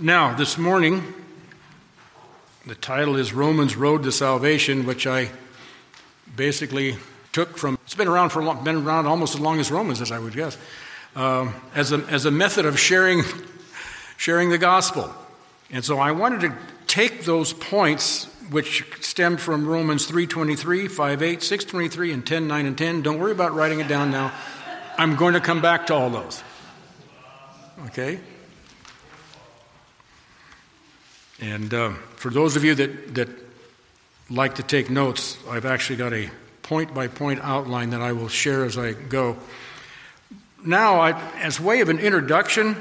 Now, this morning, the title is Romans Road to Salvation, which I basically took from, it's been around for a long, been around almost as long as Romans, as I would guess, um, as, a, as a method of sharing, sharing the gospel. And so I wanted to take those points which stem from Romans 3.23, 5.8, 6.23, and 10.9 and 10. Don't worry about writing it down now. I'm going to come back to all those. Okay? And uh, for those of you that, that like to take notes, I've actually got a point by point outline that I will share as I go. Now, I, as way of an introduction,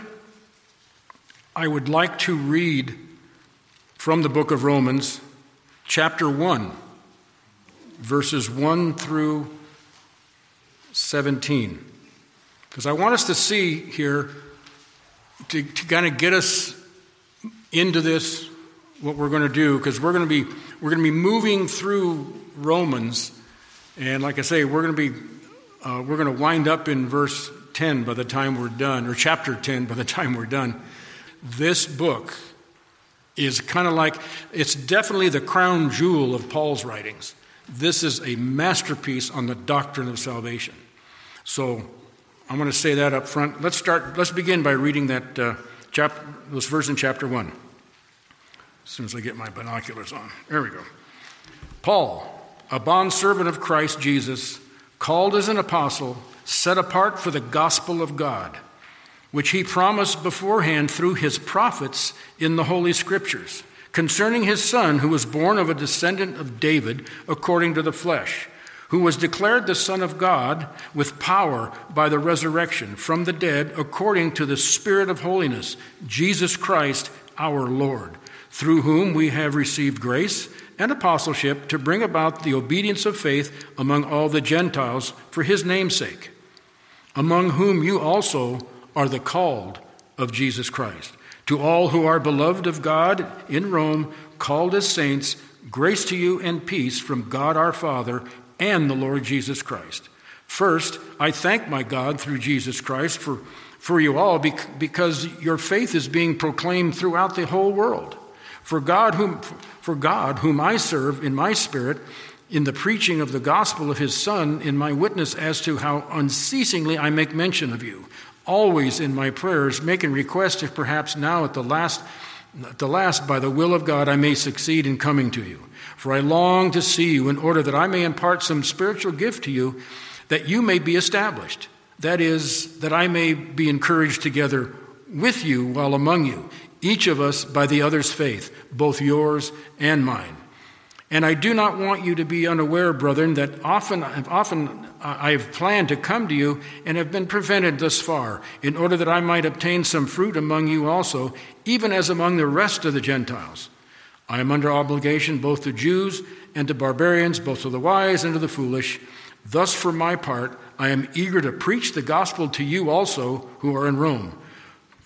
I would like to read from the book of Romans, chapter 1, verses 1 through 17. Because I want us to see here, to, to kind of get us into this, what we're going to do, because we're going to be we're going to be moving through Romans, and like I say, we're going to be uh, we're going to wind up in verse 10 by the time we're done, or chapter 10 by the time we're done. This book is kind of like it's definitely the crown jewel of Paul's writings. This is a masterpiece on the doctrine of salvation. So I'm going to say that up front. Let's start. Let's begin by reading that uh, chapter, those in chapter one. As soon as I get my binoculars on, there we go. Paul, a bondservant of Christ Jesus, called as an apostle, set apart for the gospel of God, which he promised beforehand through his prophets in the Holy Scriptures, concerning his son, who was born of a descendant of David according to the flesh who was declared the Son of God with power by the resurrection from the dead according to the Spirit of holiness, Jesus Christ our Lord, through whom we have received grace and apostleship to bring about the obedience of faith among all the Gentiles for his name's sake, among whom you also are the called of Jesus Christ. To all who are beloved of God in Rome, called as saints, grace to you and peace from God our Father and the Lord Jesus Christ. First, I thank my God through Jesus Christ for, for you all because your faith is being proclaimed throughout the whole world. For God, whom, for God, whom I serve in my spirit, in the preaching of the gospel of his Son, in my witness as to how unceasingly I make mention of you, always in my prayers, making request if perhaps now at the last, at the last, by the will of God, I may succeed in coming to you. For I long to see you in order that I may impart some spiritual gift to you, that you may be established. That is, that I may be encouraged together with you while among you, each of us by the other's faith, both yours and mine. And I do not want you to be unaware, brethren, that often, often I have planned to come to you and have been prevented thus far, in order that I might obtain some fruit among you also, even as among the rest of the Gentiles. I am under obligation both to Jews and to barbarians, both to the wise and to the foolish. Thus, for my part, I am eager to preach the gospel to you also who are in Rome.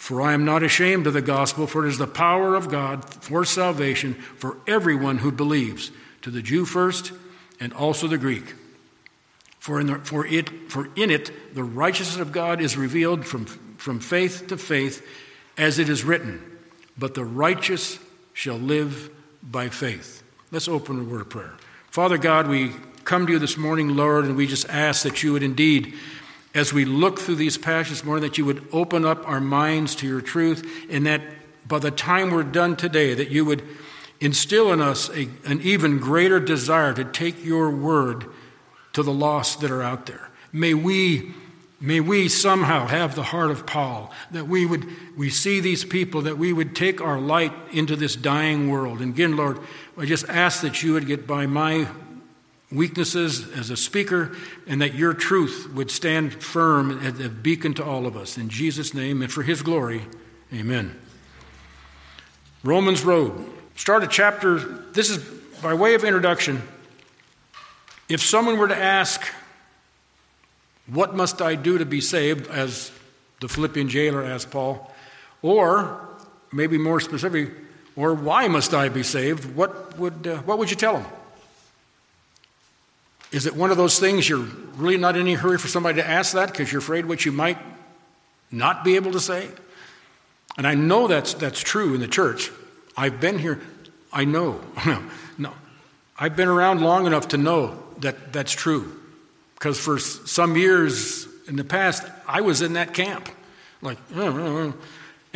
For I am not ashamed of the gospel, for it is the power of God for salvation for everyone who believes, to the Jew first, and also the Greek. For in, the, for, it, for in it the righteousness of God is revealed from, from faith to faith, as it is written, But the righteous shall live by faith. Let's open a word of prayer. Father God, we come to you this morning, Lord, and we just ask that you would indeed, as we look through these passages more, that you would open up our minds to your truth, and that by the time we're done today, that you would instill in us a, an even greater desire to take your word to the lost that are out there. May we May we somehow have the heart of Paul, that we would we see these people, that we would take our light into this dying world. And again, Lord, I just ask that you would get by my weaknesses as a speaker, and that your truth would stand firm as a beacon to all of us. In Jesus' name and for his glory, amen. Romans Road. Start a chapter. This is by way of introduction. If someone were to ask, what must I do to be saved, as the Philippian jailer asked Paul? Or, maybe more specifically, or why must I be saved? What would, uh, what would you tell him? Is it one of those things you're really not in any hurry for somebody to ask that because you're afraid what you might not be able to say? And I know that's, that's true in the church. I've been here. I know. no. I've been around long enough to know that that's true. Because for some years in the past, I was in that camp. Like, and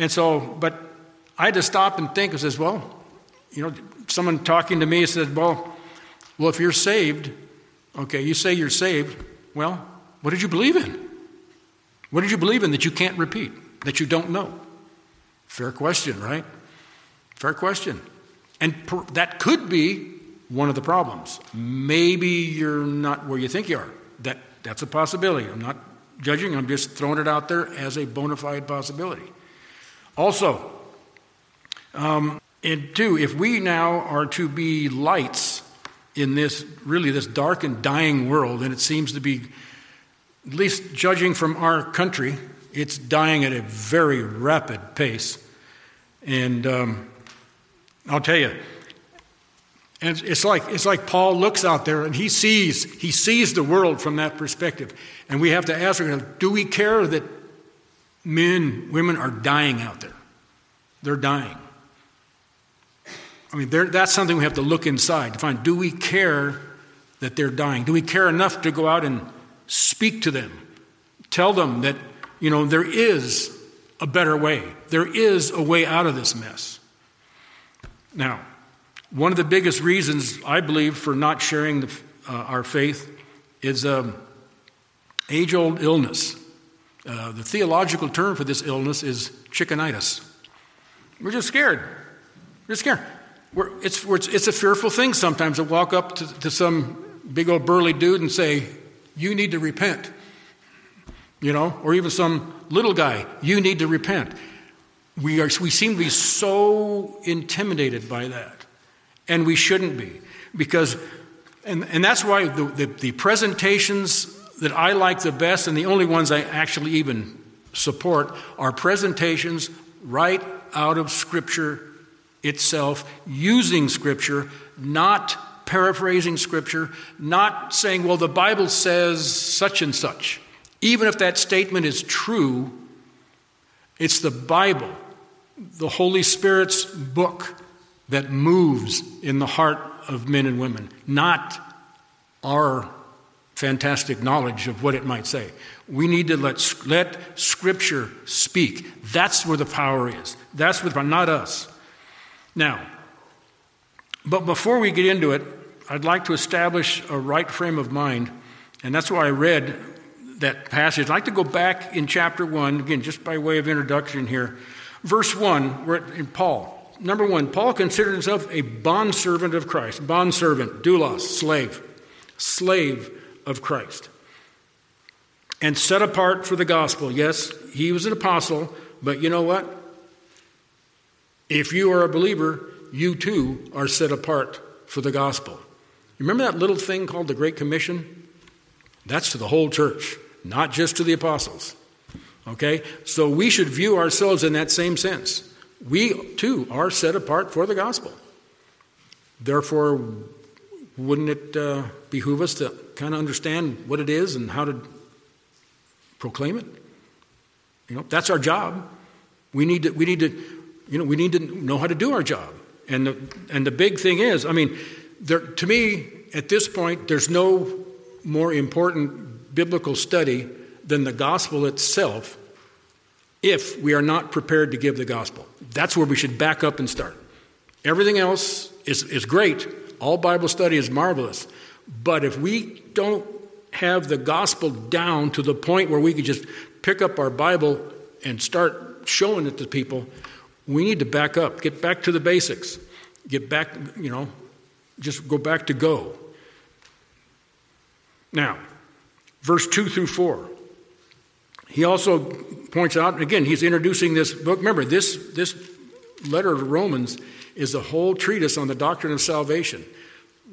so, but I had to stop and think and says, well, you know, someone talking to me said, well, well, if you're saved, okay, you say you're saved, well, what did you believe in? What did you believe in that you can't repeat, that you don't know? Fair question, right? Fair question. And per, that could be one of the problems. Maybe you're not where you think you are. That, that's a possibility. I'm not judging, I'm just throwing it out there as a bona fide possibility. Also, um, and two, if we now are to be lights in this really this dark and dying world, and it seems to be, at least judging from our country, it's dying at a very rapid pace. And um, I'll tell you, and it's like it's like Paul looks out there and he sees he sees the world from that perspective, and we have to ask ourselves: Do we care that men, women are dying out there? They're dying. I mean, that's something we have to look inside to find: Do we care that they're dying? Do we care enough to go out and speak to them, tell them that you know there is a better way, there is a way out of this mess? Now. One of the biggest reasons, I believe, for not sharing the, uh, our faith is um, age old illness. Uh, the theological term for this illness is chickenitis. We're just scared. We're scared. We're, it's, we're, it's a fearful thing sometimes to walk up to, to some big old burly dude and say, You need to repent. You know, or even some little guy, You need to repent. We, are, we seem to be so intimidated by that. And we shouldn't be. Because, and, and that's why the, the, the presentations that I like the best and the only ones I actually even support are presentations right out of Scripture itself, using Scripture, not paraphrasing Scripture, not saying, well, the Bible says such and such. Even if that statement is true, it's the Bible, the Holy Spirit's book, that moves in the heart of men and women, not our fantastic knowledge of what it might say. We need to let, let Scripture speak. That's where the power is. That's where not us. Now, but before we get into it, I'd like to establish a right frame of mind, and that's why I read that passage. I'd like to go back in chapter 1, again, just by way of introduction here. Verse 1, where in Paul, number one, Paul considered himself a bondservant of Christ. Bondservant, doulos, slave. Slave of Christ. And set apart for the gospel. Yes, he was an apostle, but you know what? If you are a believer, you too are set apart for the gospel. You remember that little thing called the Great Commission? That's to the whole church, not just to the apostles. Okay? So we should view ourselves in that same sense we too are set apart for the gospel. Therefore, wouldn't it uh, behoove us to kind of understand what it is and how to proclaim it? You know, that's our job. We need to, we need to, you know, we need to know how to do our job. And the, and the big thing is, I mean, there, to me, at this point, there's no more important biblical study than the gospel itself if we are not prepared to give the gospel. That's where we should back up and start. Everything else is, is great. All Bible study is marvelous. But if we don't have the gospel down to the point where we can just pick up our Bible and start showing it to people, we need to back up, get back to the basics, get back, you know, just go back to go. Now, verse 2 through 4. He also points out, again, he's introducing this book. Remember, this, this letter of Romans is a whole treatise on the doctrine of salvation.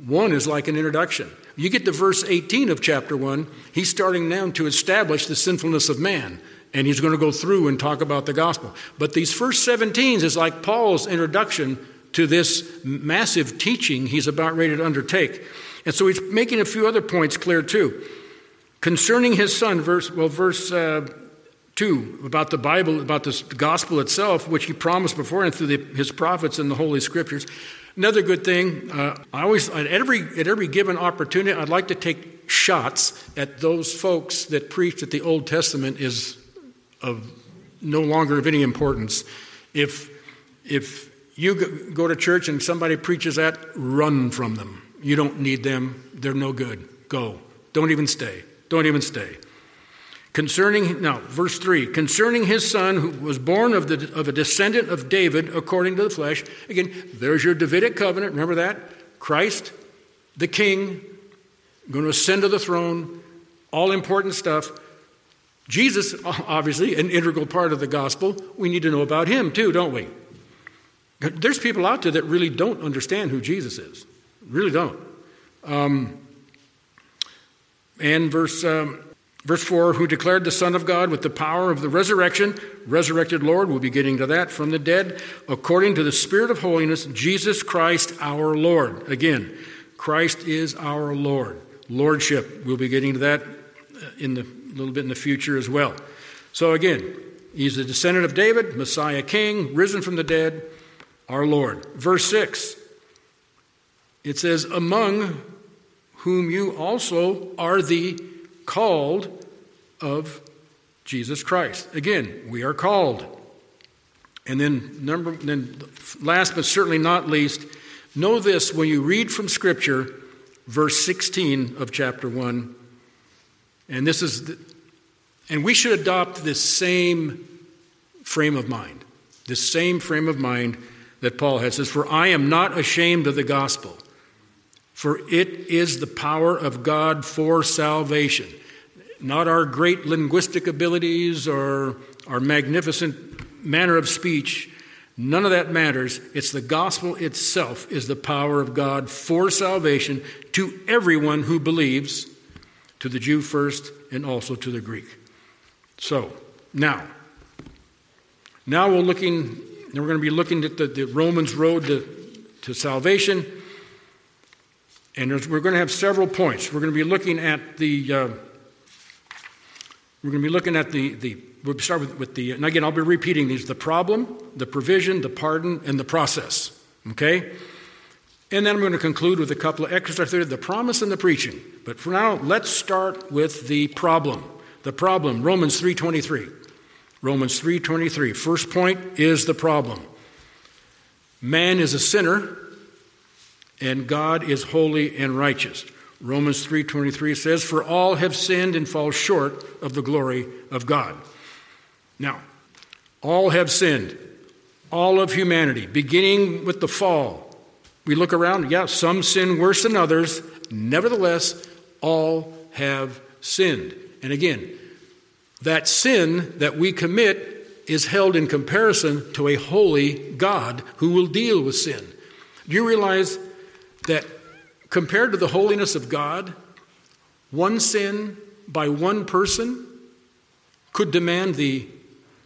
One is like an introduction. You get to verse 18 of chapter 1, he's starting now to establish the sinfulness of man, and he's going to go through and talk about the gospel. But these first 17s is like Paul's introduction to this massive teaching he's about ready to undertake. And so he's making a few other points clear too. Concerning his son, verse, well, verse uh, Two, about the Bible, about the gospel itself, which he promised before and through the, his prophets and the Holy Scriptures. Another good thing, uh, I always, at every, at every given opportunity, I'd like to take shots at those folks that preach that the Old Testament is of no longer of any importance. If, if you go to church and somebody preaches that, run from them. You don't need them. They're no good. Go. Don't even stay. Don't even stay. Concerning, now, verse 3 concerning his son who was born of, the, of a descendant of David according to the flesh. Again, there's your Davidic covenant. Remember that? Christ, the king, going to ascend to the throne, all important stuff. Jesus, obviously, an integral part of the gospel. We need to know about him too, don't we? There's people out there that really don't understand who Jesus is. Really don't. Um, and verse, um, verse 4 who declared the Son of God with the power of the resurrection, resurrected Lord, we'll be getting to that, from the dead, according to the Spirit of holiness, Jesus Christ our Lord. Again, Christ is our Lord. Lordship, we'll be getting to that uh, in the, a little bit in the future as well. So again, he's the descendant of David, Messiah King, risen from the dead, our Lord. Verse 6 it says, Among whom you also are the called of Jesus Christ. Again, we are called. And then number then last but certainly not least, know this when you read from scripture verse 16 of chapter 1 and this is the, and we should adopt this same frame of mind. This same frame of mind that Paul has says for I am not ashamed of the gospel for it is the power of God for salvation. Not our great linguistic abilities or our magnificent manner of speech. None of that matters. It's the gospel itself is the power of God for salvation to everyone who believes, to the Jew first and also to the Greek. So, now, now we're looking, we're going to be looking at the, the Romans road to, to salvation. And we're going to have several points. We're going to be looking at the, uh, we're going to be looking at the, the we'll start with, with the, and again, I'll be repeating these the problem, the provision, the pardon, and the process. Okay? And then I'm going to conclude with a couple of extra theory, the promise and the preaching. But for now, let's start with the problem. The problem, Romans 3.23. Romans 3.23. First point is the problem. Man is a sinner and God is holy and righteous. Romans 3:23 says, "For all have sinned and fall short of the glory of God." Now, all have sinned. All of humanity, beginning with the fall. We look around, yeah, some sin worse than others. Nevertheless, all have sinned. And again, that sin that we commit is held in comparison to a holy God who will deal with sin. Do you realize that compared to the holiness of God, one sin by one person could demand the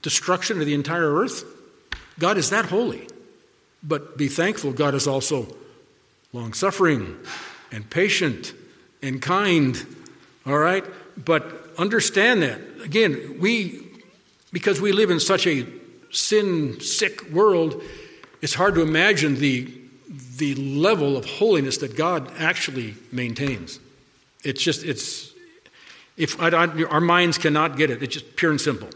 destruction of the entire earth. God is that holy. But be thankful, God is also long suffering and patient and kind. All right? But understand that. Again, we, because we live in such a sin sick world, it's hard to imagine the the level of holiness that God actually maintains. It's just, it's, if I, I, our minds cannot get it, it's just pure and simple.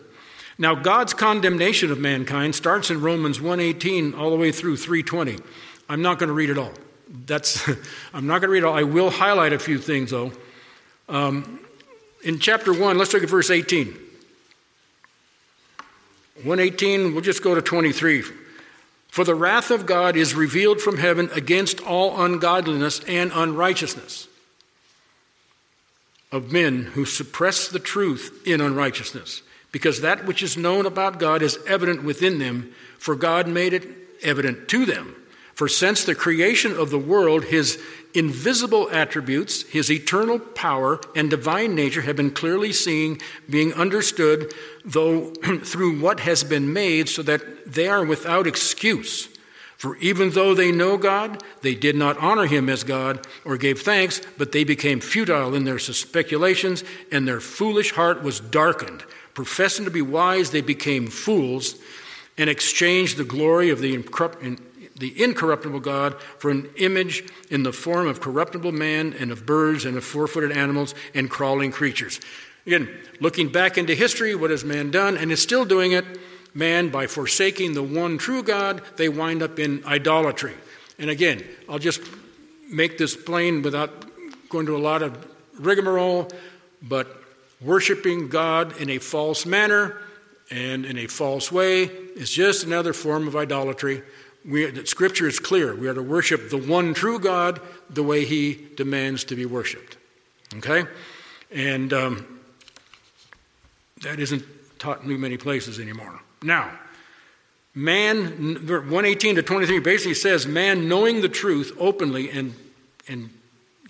Now, God's condemnation of mankind starts in Romans 1:18 all the way through 3:20. I'm not going to read it all. That's, I'm not going to read it all. I will highlight a few things, though. Um, in chapter 1, let's look at verse 18. 118, we'll just go to 23. For the wrath of God is revealed from heaven against all ungodliness and unrighteousness of men who suppress the truth in unrighteousness, because that which is known about God is evident within them, for God made it evident to them. For since the creation of the world, his invisible attributes, his eternal power and divine nature have been clearly seen, being understood, though through what has been made, so that they are without excuse. For even though they know God, they did not honor him as God or gave thanks, but they became futile in their speculations, and their foolish heart was darkened. Professing to be wise, they became fools and exchanged the glory of the, incorruptible God for an image in the form of corruptible man and of birds and of four footed animals and crawling creatures. Again, looking back into history, what has man done and is still doing it? Man, by forsaking the one true God, they wind up in idolatry. And again, I'll just make this plain without going to a lot of rigmarole, but worshiping God in a false manner and in a false way is just another form of idolatry. We, scripture is clear. We are to worship the one true God the way he demands to be worshiped. Okay? And um, that isn't taught in many places anymore. Now, man, 118 to 23 basically says, man knowing the truth openly and, and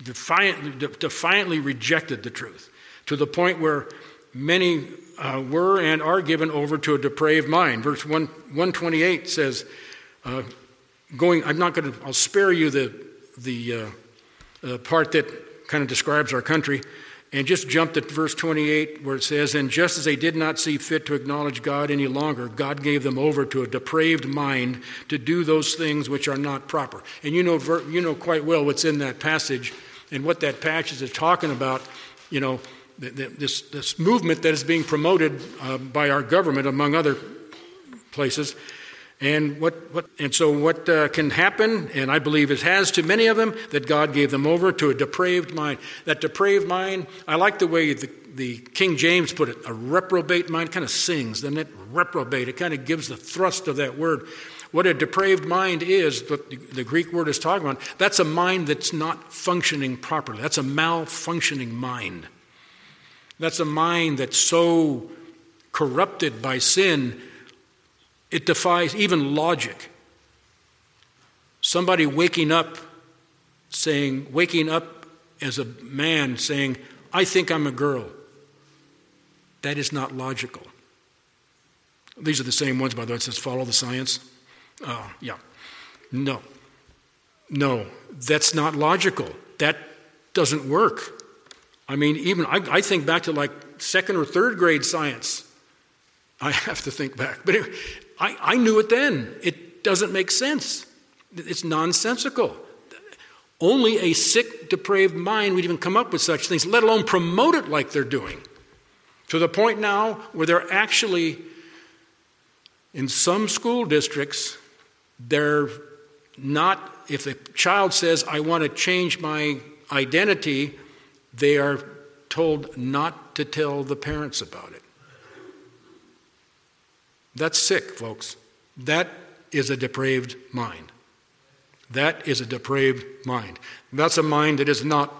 defiantly, defiantly rejected the truth to the point where many uh, were and are given over to a depraved mind. Verse 1, 128 says, uh, going, I'm not going to, I'll spare you the, the uh, uh part that kind of describes our country and just jump to verse 28 where it says, And just as they did not see fit to acknowledge God any longer, God gave them over to a depraved mind to do those things which are not proper. And you know, you know quite well what's in that passage and what that passage is talking about, you know, this, this movement that is being promoted uh, by our government, among other places. And, what, what, and so, what uh, can happen, and I believe it has to many of them, that God gave them over to a depraved mind. That depraved mind, I like the way the, the King James put it, a reprobate mind kind of sings, doesn't it? Reprobate. It kind of gives the thrust of that word. What a depraved mind is, what the Greek word is talking about, that's a mind that's not functioning properly. That's a malfunctioning mind. That's a mind that's so corrupted by sin it defies even logic. Somebody waking up saying, waking up as a man saying, I think I'm a girl. That is not logical. These are the same ones, by the way, it says follow the science. Uh, yeah. No. No, that's not logical. That doesn't work. I mean, even I, I think back to like second or third grade science. I have to think back. But it, I, I knew it then. It doesn't make sense, it's nonsensical. Only a sick, depraved mind would even come up with such things, let alone promote it like they're doing. To the point now where they're actually, in some school districts, they're not, if the child says, I want to change my identity, they are told not to tell the parents about it. That's sick, folks. That is a depraved mind. That is a depraved mind. That's a mind that is not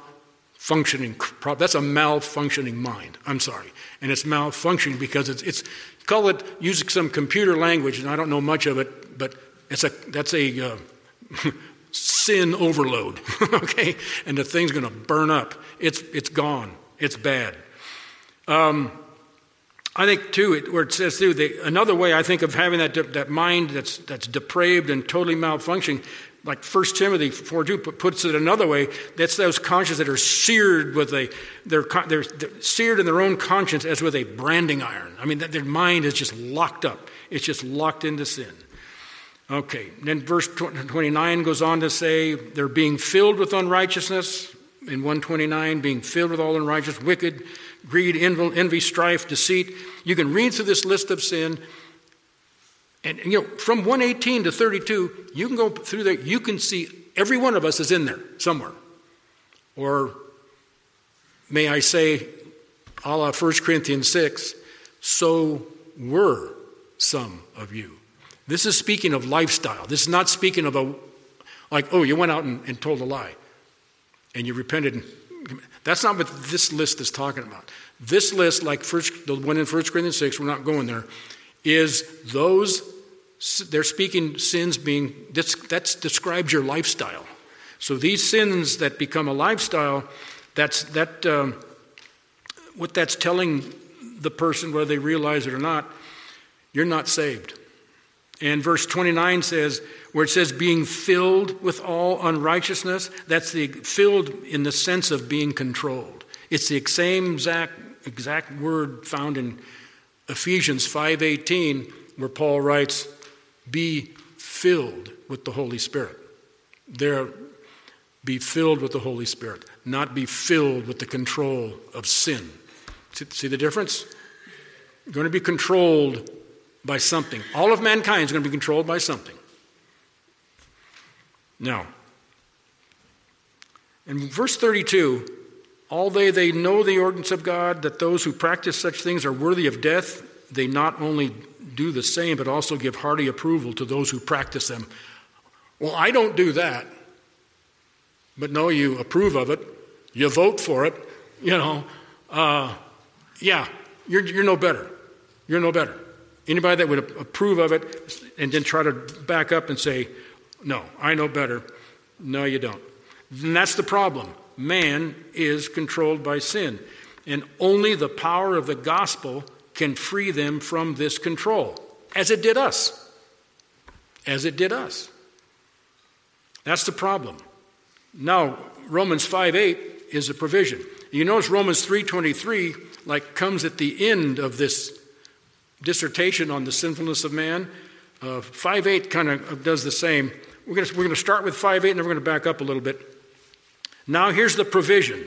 functioning. That's a malfunctioning mind. I'm sorry. And it's malfunctioning because it's, it's call it, using some computer language, and I don't know much of it, but it's a, that's a uh, sin overload, okay? And the thing's going to burn up. It's, it's gone. It's bad. Um, I think too, it, where it says too, the, another way I think of having that that mind that's that's depraved and totally malfunctioning, like 1 Timothy 4 2 puts it another way, that's those consciences that are seared with a, they're, they're, they're, seared in their own conscience as with a branding iron. I mean, their mind is just locked up, it's just locked into sin. Okay, then verse 29 goes on to say they're being filled with unrighteousness. In 129, being filled with all unrighteousness, wicked, greed, envy, strife, deceit. You can read through this list of sin. And, you know, from 118 to 32, you can go through there, you can see every one of us is in there somewhere. Or may I say, a la 1 Corinthians 6, so were some of you. This is speaking of lifestyle. This is not speaking of a, like, oh, you went out and, and told a lie and you repented that's not what this list is talking about. This list, like first, the one in 1 Corinthians 6, we're not going there, is those, they're speaking sins being, that's describes your lifestyle. So these sins that become a lifestyle, that's, that, um, what that's telling the person, whether they realize it or not, you're not saved. And verse 29 says, where it says being filled with all unrighteousness, that's the filled in the sense of being controlled. It's the same exact, exact word found in Ephesians 5:18 where Paul writes, "Be filled with the Holy Spirit." There be filled with the Holy Spirit, not be filled with the control of sin. See, the difference? You're going to be controlled by something. All of mankind is going to be controlled by something. Now, in verse 32, all they they know the ordinance of God, that those who practice such things are worthy of death, they not only do the same, but also give hearty approval to those who practice them. Well, I don't do that. But no, you approve of it, you vote for it, you know. Uh, yeah, you're, you're no better. You're no better. Anybody that would approve of it and then try to back up and say, no, I know better. No, you don't. And that's the problem. Man is controlled by sin. And only the power of the gospel can free them from this control, as it did us. As it did us. That's the problem. Now, Romans 5 8 is a provision. You notice Romans 3.23 like comes at the end of this dissertation on the sinfulness of man. Uh, 5 8 kind of does the same. We're going we're to start with 5 8 and then we're going to back up a little bit. Now, here's the provision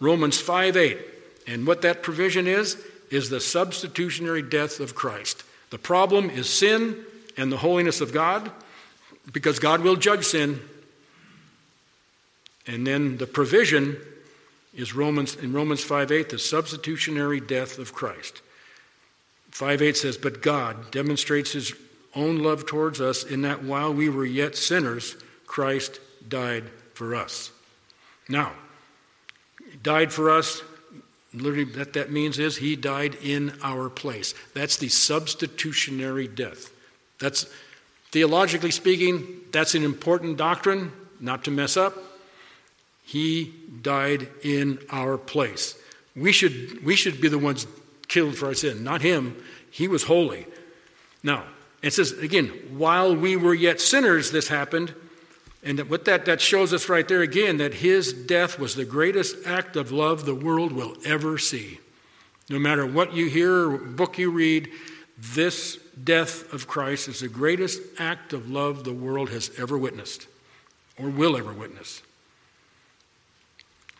Romans 5 8. And what that provision is, is the substitutionary death of Christ. The problem is sin and the holiness of God, because God will judge sin. And then the provision is Romans in Romans 5:8 the substitutionary death of Christ. 5:8 says, "But God demonstrates his own love towards us in that while we were yet sinners, Christ died for us." Now, died for us, literally what that means is he died in our place. That's the substitutionary death. That's theologically speaking, that's an important doctrine, not to mess up. He died in our place. We should, we should be the ones killed for our sin, not him. He was holy. Now, it says again, while we were yet sinners, this happened. And what that, that shows us right there again that his death was the greatest act of love the world will ever see. No matter what you hear or book you read, this death of Christ is the greatest act of love the world has ever witnessed or will ever witness.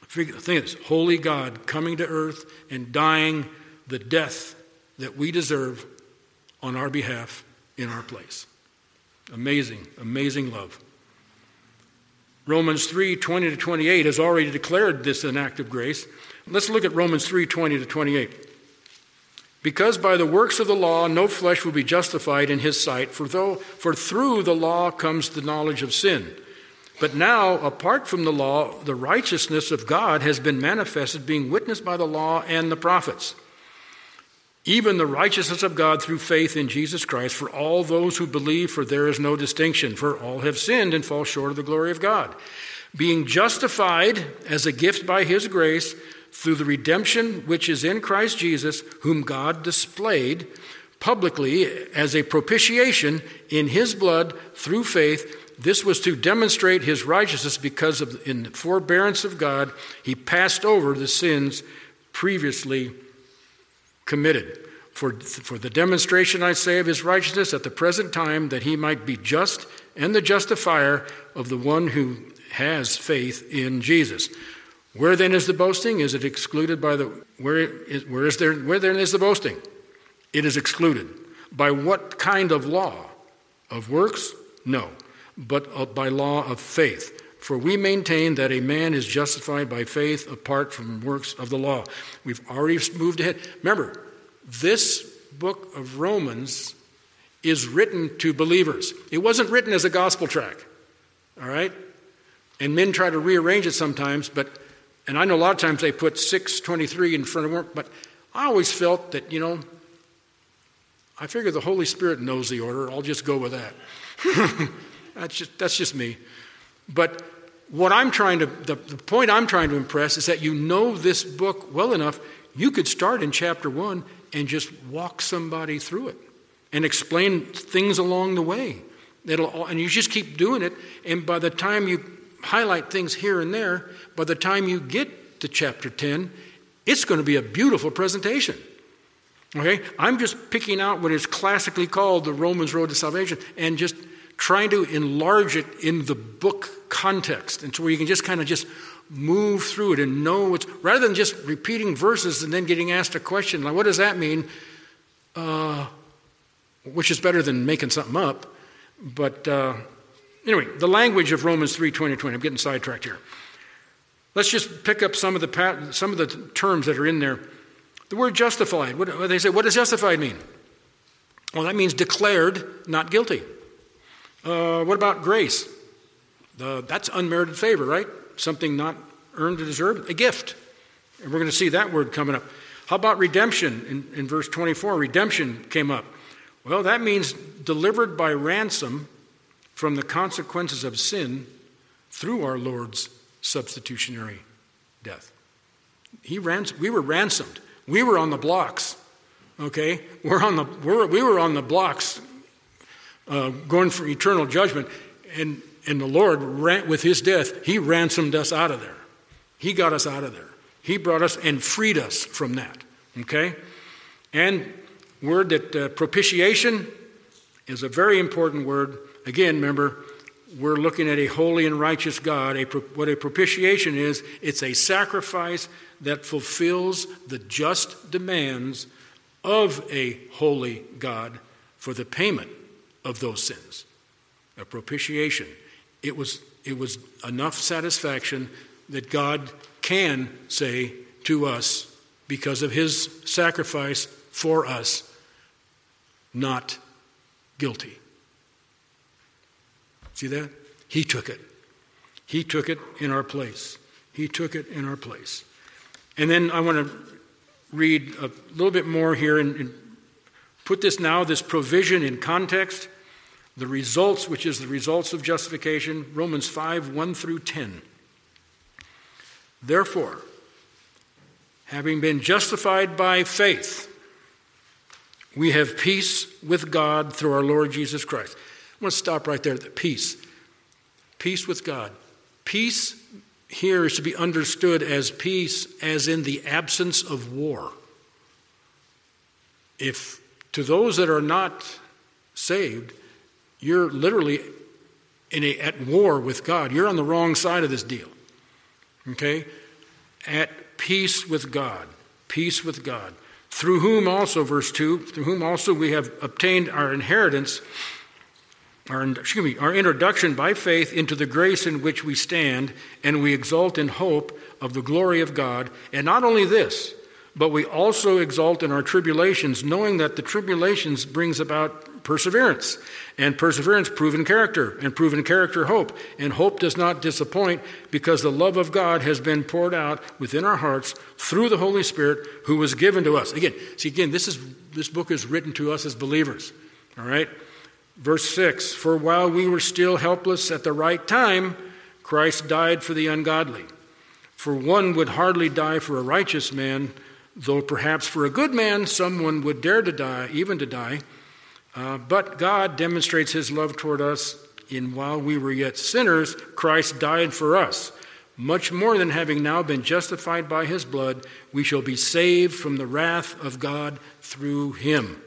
Think of this holy God coming to earth and dying the death that we deserve on our behalf in our place. Amazing, amazing love. Romans 3 20 to 28 has already declared this an act of grace. Let's look at Romans 3 20 to 28. Because by the works of the law no flesh will be justified in his sight, for, though, for through the law comes the knowledge of sin. But now, apart from the law, the righteousness of God has been manifested, being witnessed by the law and the prophets. Even the righteousness of God through faith in Jesus Christ for all those who believe, for there is no distinction, for all have sinned and fall short of the glory of God. Being justified as a gift by his grace through the redemption which is in Christ Jesus, whom God displayed publicly as a propitiation in his blood through faith this was to demonstrate his righteousness because of in the forbearance of God, he passed over the sins previously committed. For, for the demonstration, I say, of his righteousness at the present time, that he might be just and the justifier of the one who has faith in Jesus. Where then is the boasting? Is it excluded by the where is, where is there where then is the boasting? It is excluded. By what kind of law? Of works? No but uh, by law of faith. For we maintain that a man is justified by faith apart from works of the law. We've already moved ahead. Remember, this book of Romans is written to believers. It wasn't written as a gospel track, all right? And men try to rearrange it sometimes, but, and I know a lot of times they put 623 in front of work, but I always felt that, you know, I figure the Holy Spirit knows the order. I'll just go with that. That's just, that's just me. But what I'm trying to, the, the point I'm trying to impress is that you know this book well enough, you could start in chapter one and just walk somebody through it and explain things along the way. It'll, and you just keep doing it, and by the time you highlight things here and there, by the time you get to chapter 10, it's going to be a beautiful presentation. Okay? I'm just picking out what is classically called the Romans Road to Salvation and just trying to enlarge it in the book context. And so where you can just kind of just move through it and know what's, rather than just repeating verses and then getting asked a question, like, what does that mean? Uh, which is better than making something up. But uh, anyway, the language of Romans 3 20, 20. I'm getting sidetracked here. Let's just pick up some of the, some of the terms that are in there. The word justified, what, they say, what does justified mean? Well, that means declared not guilty. Uh, what about grace? that's unmerited favor, right? Something not earned or deserved, a gift. And we're going to see that word coming up. How about redemption in, in verse 24? Redemption came up. Well, that means delivered by ransom from the consequences of sin through our Lord's substitutionary death. He rans- we were ransomed. We were on the blocks. Okay, we're on the we're, we were on the blocks, uh, going for eternal judgment, and and the Lord ran, with His death, He ransomed us out of there. He got us out of there. He brought us and freed us from that. Okay, and word that uh, propitiation is a very important word. Again, remember, we're looking at a holy and righteous God. A, what a propitiation is, it's a sacrifice that fulfills the just demands of a holy God for the payment of those sins. A propitiation. It was, it was enough satisfaction that God can say to us, because of his sacrifice for us, not guilty. See that? He took it. He took it in our place. He took it in our place. And then I want to read a little bit more here and, and put this now, this provision in context. The results, which is the results of justification, Romans 5 1 through 10. Therefore, having been justified by faith, we have peace with God through our Lord Jesus Christ. I want to stop right there. The peace. Peace with God. Peace here is to be understood as peace as in the absence of war. If to those that are not saved, you're literally in a, at war with God. You're on the wrong side of this deal. Okay? At peace with God. Peace with God through whom also, verse 2, through whom also we have obtained our inheritance, our, excuse me, our introduction by faith into the grace in which we stand, and we exult in hope of the glory of God. And not only this, but we also exult in our tribulations, knowing that the tribulations brings about perseverance, and perseverance, proven character, and proven character, hope. And hope does not disappoint because the love of God has been poured out within our hearts through the Holy Spirit who was given to us. Again, see, again, this, is, this book is written to us as believers. All right? Verse 6 For while we were still helpless at the right time, Christ died for the ungodly. For one would hardly die for a righteous man, though perhaps for a good man someone would dare to die, even to die. Uh, but God demonstrates his love toward us in while we were yet sinners, Christ died for us. Much more than having now been justified by his blood, we shall be saved from the wrath of God through him.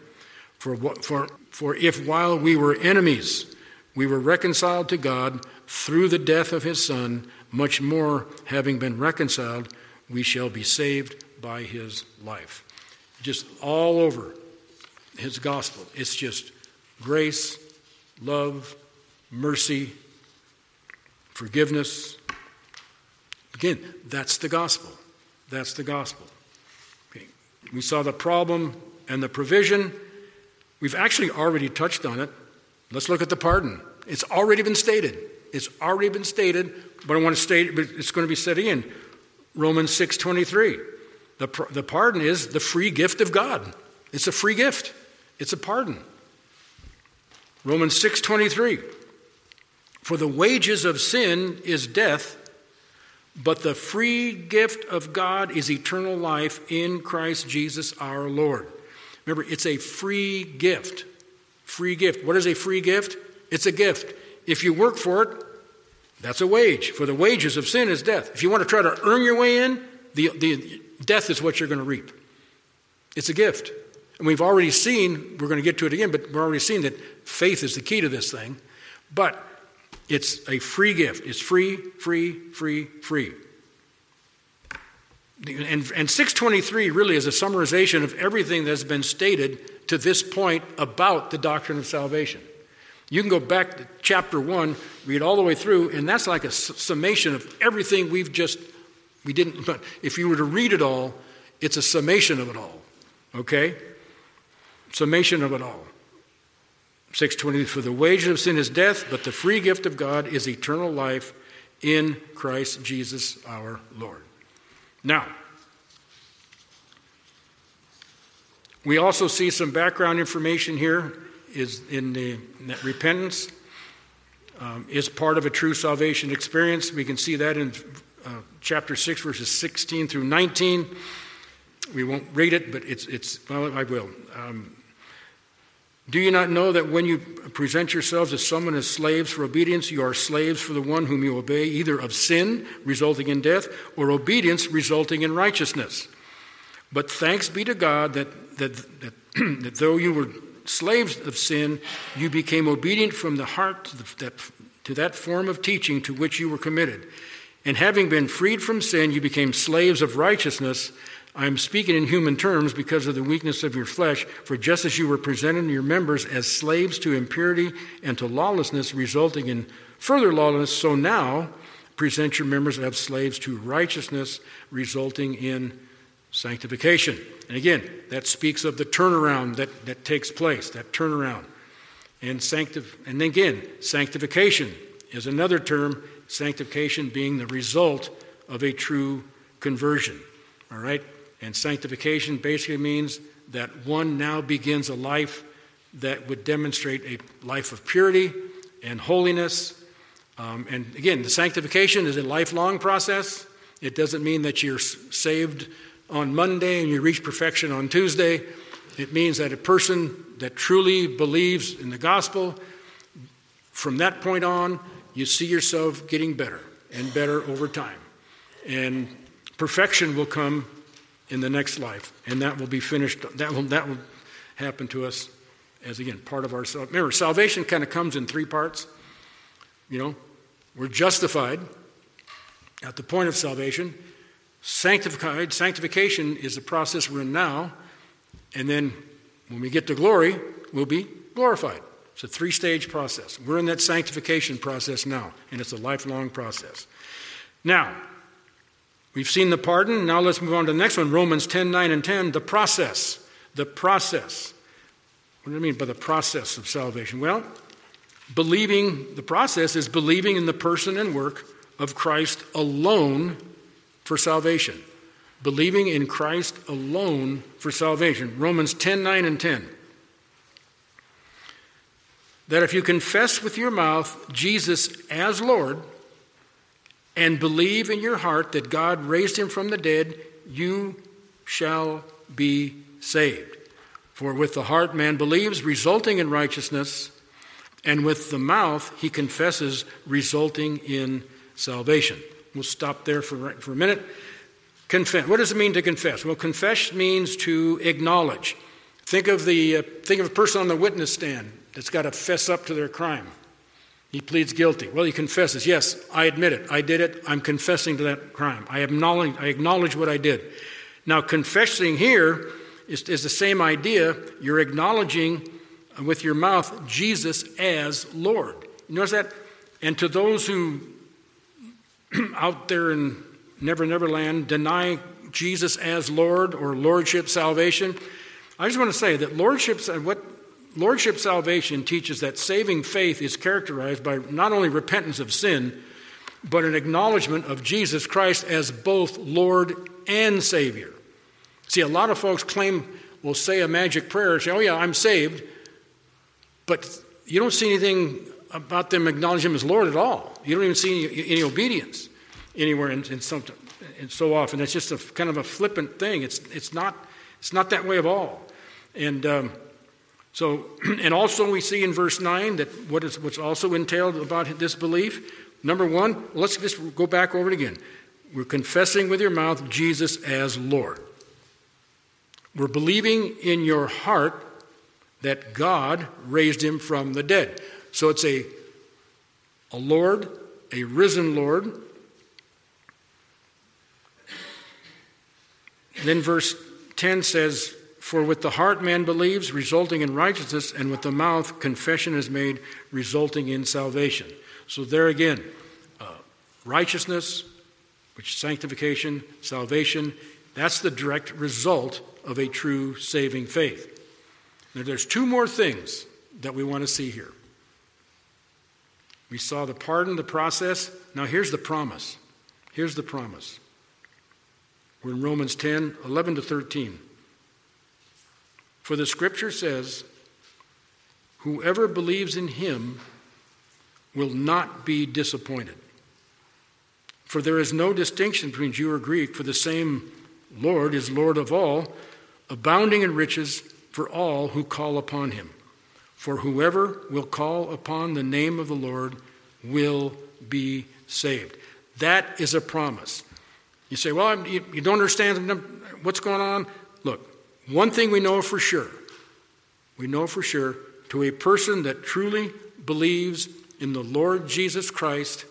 For, for, for if while we were enemies, we were reconciled to God through the death of his Son, much more, having been reconciled, we shall be saved by his life. Just all over his gospel. It's just grace, love, mercy, forgiveness. Again, that's the gospel. That's the gospel. Okay. We saw the problem and the provision. We've actually already touched on it. Let's look at the pardon. It's already been stated. It's already been stated, but I want to state it, it's going to be said again. Romans 6:23. The, the pardon is the free gift of God. It's a free gift. It's a pardon. Romans 6:23 For the wages of sin is death, but the free gift of God is eternal life in Christ Jesus our Lord. Remember, it's a free gift. Free gift. What is a free gift? It's a gift. If you work for it, that's a wage. For the wages of sin is death. If you want to try to earn your way in, the, the death is what you're going to reap. It's a gift. And we've already seen, we're going to get to it again, but we're already seen that faith is the key to this thing. But it's a free gift. It's free, free, free, free. And, and 623 really is a summarization of everything that's been stated to this point about the doctrine of salvation. You can go back to chapter 1, read all the way through, and that's like a summation of everything we've just, we didn't, but if you were to read it all, it's a summation of it all. Okay? Summation of it all. 620 For the wages of sin is death, but the free gift of God is eternal life in Christ Jesus our Lord. Now, we also see some background information here is in the that repentance um, is part of a true salvation experience. We can see that in chapter 6, verses 16 through 19. We won't read it, but it's, it's well, I will. Um, do you not know that when you present yourselves as someone as slaves for obedience, you are slaves for the one whom you obey, either of sin, resulting in death, or obedience, resulting in righteousness? But thanks be to God that, that, that, that though you were slaves of sin, you became obedient from the heart to, the, that, to that form of teaching to which you were committed. And having been freed from sin, you became slaves of righteousness. I am speaking in human terms because of the weakness of your flesh, for just as you were presenting your members as slaves to impurity and to lawlessness, resulting in further lawlessness, so now present your members as slaves to righteousness, resulting in sanctification. And again, that speaks of the turnaround that, that takes place, that turnaround. And, sanctif- and again, sanctification is another term, sanctification being the result of a true conversion. All right? And sanctification basically means that one now begins a life that would demonstrate a life of purity and holiness. Um, and again, the sanctification is a lifelong process. It doesn't mean that you're saved on Monday and you reach perfection on Tuesday. It means that a person that truly believes in the gospel, from that point on, you see yourself getting better and better over time. And perfection will come in the next life, and that will be finished. That will, that will happen to us as, again, part of our. Remember, salvation kind of comes in three parts. You know, we're justified at the point of salvation. Sanctified, sanctification is the process we're in now, and then when we get to glory, we'll be glorified. It's a three stage process. We're in that sanctification process now, and it's a lifelong process. Now, We've seen the pardon. Now let's move on to the next one Romans 10 9 and 10. The process. The process. What do I mean by the process of salvation? Well, believing, the process is believing in the person and work of Christ alone for salvation. Believing in Christ alone for salvation. Romans 10 9 and 10. That if you confess with your mouth Jesus as Lord, and believe in your heart that God raised him from the dead, you shall be saved. For with the heart man believes, resulting in righteousness, and with the mouth he confesses, resulting in salvation. We'll stop there for, for a minute. Confess. What does it mean to confess? Well, confess means to acknowledge. Think of, the, uh, think of a person on the witness stand that's got to fess up to their crime. He pleads guilty. Well, he confesses, Yes, I admit it. I did it. I'm confessing to that crime. I acknowledge, I acknowledge what I did. Now, confessing here is, is the same idea. You're acknowledging with your mouth Jesus as Lord. You notice that? And to those who out there in Never Never Land deny Jesus as Lord or Lordship salvation, I just want to say that Lordship, what Lordship salvation teaches that saving faith is characterized by not only repentance of sin, but an acknowledgement of Jesus Christ as both Lord and Savior. See, a lot of folks claim, will say a magic prayer and say, Oh, yeah, I'm saved, but you don't see anything about them acknowledging Him as Lord at all. You don't even see any, any obedience anywhere in, in some, and so often. It's just a kind of a flippant thing. It's, it's, not, it's not that way at all. And um, so, and also we see in verse 9 that what is what's also entailed about this belief. Number one, let's just go back over it again. We're confessing with your mouth Jesus as Lord. We're believing in your heart that God raised him from the dead. So it's a, a Lord, a risen Lord. Then verse 10 says, For with the heart man believes, resulting in righteousness, and with the mouth confession is made, resulting in salvation. So there again, uh, righteousness, which sanctification, salvation, that's the direct result of a true saving faith. Now, there's two more things that we want to see here. We saw the pardon, the process. Now, here's the promise. Here's the promise. We're in Romans 10 11 to 13. For the scripture says, Whoever believes in him will not be disappointed. For there is no distinction between Jew or Greek, for the same Lord is Lord of all, abounding in riches for all who call upon him. For whoever will call upon the name of the Lord will be saved. That is a promise. You say, well, you, don't understand what's going on? Look, one thing we know for sure we know for sure to a person that truly believes in the Lord Jesus Christ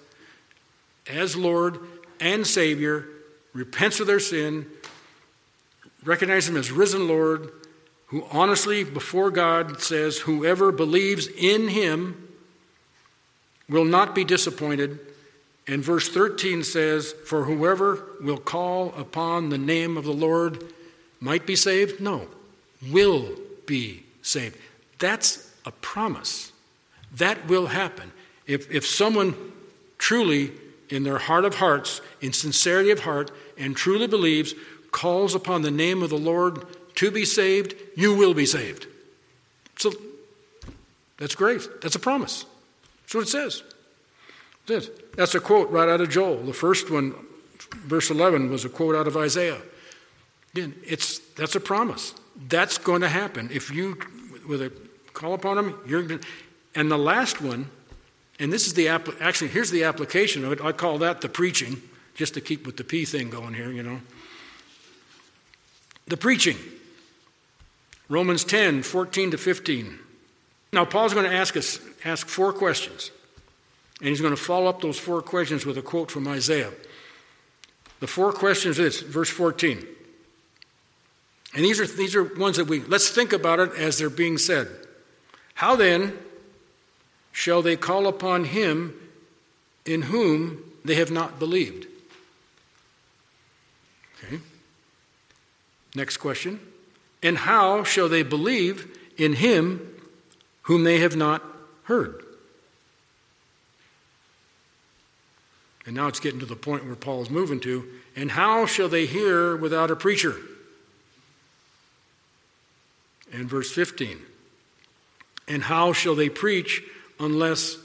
as Lord and Savior, repents of their sin, recognizes Him as risen Lord, who honestly before God says, Whoever believes in Him will not be disappointed. And verse 13 says, For whoever will call upon the name of the Lord might be saved? No, will be saved. That's a promise. That will happen. If, if someone truly, in their heart of hearts, in sincerity of heart, and truly believes, calls upon the name of the Lord to be saved, you will be saved. So that's great. That's a promise. That's what it says. That's a quote right out of Joel. The first one, verse 11, was a quote out of Isaiah. Again, it's, that's a promise. That's going to happen. If you, with a call upon him, you're going to. And the last one, and this is the, actually, here's the application of it. I call that the preaching, just to keep with the P thing going here, you know. The preaching. Romans 10, 14 to 15. Now, Paul's going to ask us ask four questions. And he's going to follow up those four questions with a quote from Isaiah. The four questions is verse 14. And these are, these are ones that we, let's think about it as they're being said. How then shall they call upon him in whom they have not believed? Okay. Next question. And how shall they believe in him whom they have not heard? And now it's getting to the point where Paul is moving to. And how shall they hear without a preacher? And verse 15. And how shall they preach unless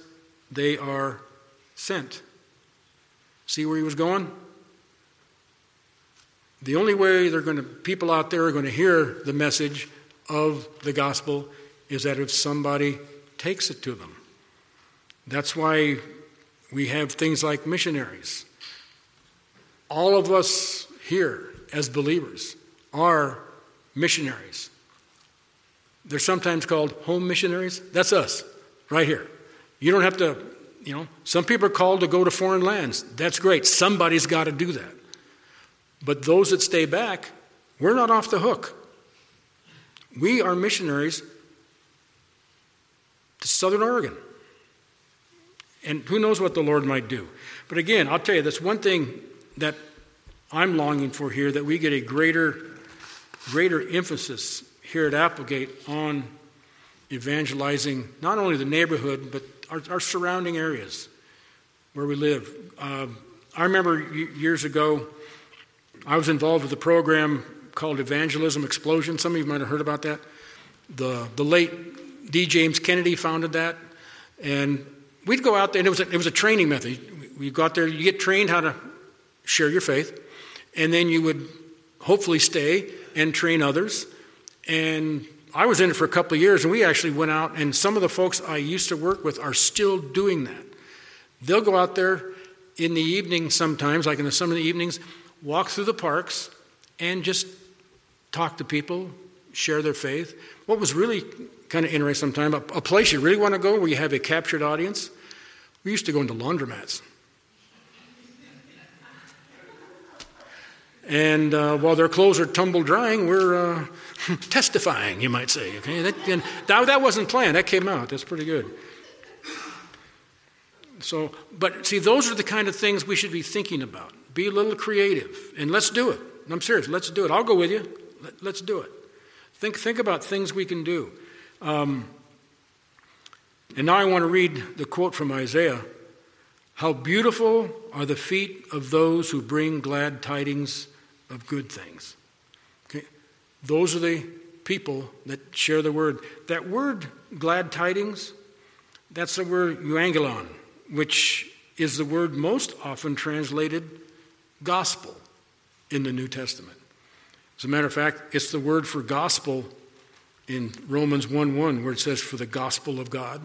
they are sent? See where he was going? The only way they're going to, people out there are going to hear the message of the gospel is that if somebody takes it to them. That's why we have things like missionaries. All of us here as believers are missionaries. They're sometimes called home missionaries. That's us, right here. You don't have to, you know, some people are called to go to foreign lands. That's great. Somebody's got to do that. But those that stay back, we're not off the hook. We are missionaries to Southern Oregon. And who knows what the Lord might do. But again, I'll tell you, that's one thing that I'm longing for here that we get a greater, greater emphasis here at Applegate on evangelizing not only the neighborhood, but our, our surrounding areas where we live. Uh, I remember years ago, I was involved with a program called Evangelism Explosion. Some of you might have heard about that. The, the late D. James Kennedy founded that. And we'd go out there, and it was, a, it was a training method. You go out there, you get trained how to share your faith, and then you would hopefully stay and train others. And I was in it for a couple of years, and we actually went out, and some of the folks I used to work with are still doing that. They'll go out there in the evening sometimes, like in the, summer of the evenings, walk through the parks, and just talk to people, share their faith. What was really kind of interesting sometimes, a, a place you really want to go where you have a captured audience, we used to go into laundromats. And uh, while their clothes are tumble drying, we're uh, testifying, you might say. Okay, that, that, that wasn't planned. That came out. That's pretty good. So, but see, those are the kind of things we should be thinking about. Be a little creative, and let's do it. I'm serious. Let's do it. I'll go with you. Let, us do it. Think, think about things we can do. Um, and now I want to read the quote from Isaiah How beautiful are the feet of those who bring glad tidings of good things. Okay? Those are the people that share the word. That word, glad tidings, that's the word euangelon, which is the word most often translated gospel in the New Testament. As a matter of fact, it's the word for gospel in Romans 1 1, where it says, for the gospel of God.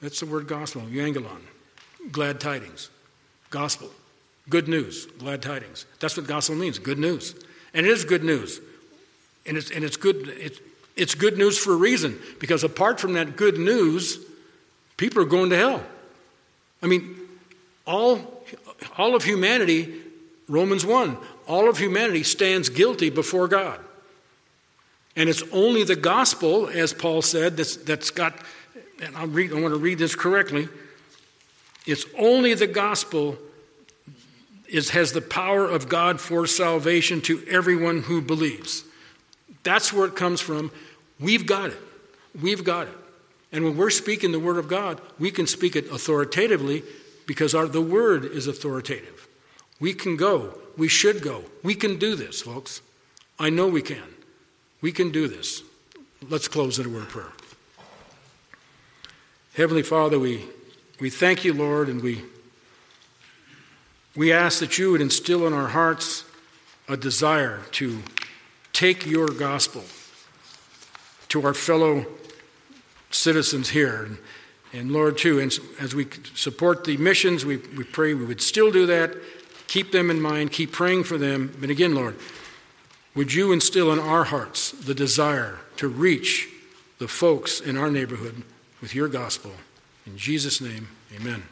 That's the word gospel, euangelon, glad tidings, gospel. Good news, glad tidings. That's what gospel means, good news. And it is good news. And it's, and it's, good, it's, it's good news for a reason, because apart from that good news, people are going to hell. I mean, all, all of humanity, Romans 1, all of humanity stands guilty before God. And it's only the gospel, as Paul said, that's, that's got, and I'll read, I want to read this correctly. It's only the gospel is, has the power of God for salvation to everyone who believes. That's where it comes from. We've got it. We've got it. And when we're speaking the Word of God, we can speak it authoritatively because our, the Word is authoritative. We can go. We should go. We can do this, folks. I know we can. We can do this. Let's close it in a word of prayer. Heavenly Father, we, we thank you, Lord, and we we ask that you would instill in our hearts a desire to take your gospel to our fellow citizens here. And, Lord, too, and as we support the missions, we, we pray we would still do that. Keep them in mind, keep praying for them. But again, Lord, would you instill in our hearts the desire to reach the folks in our neighborhood with your gospel? In Jesus' name, amen.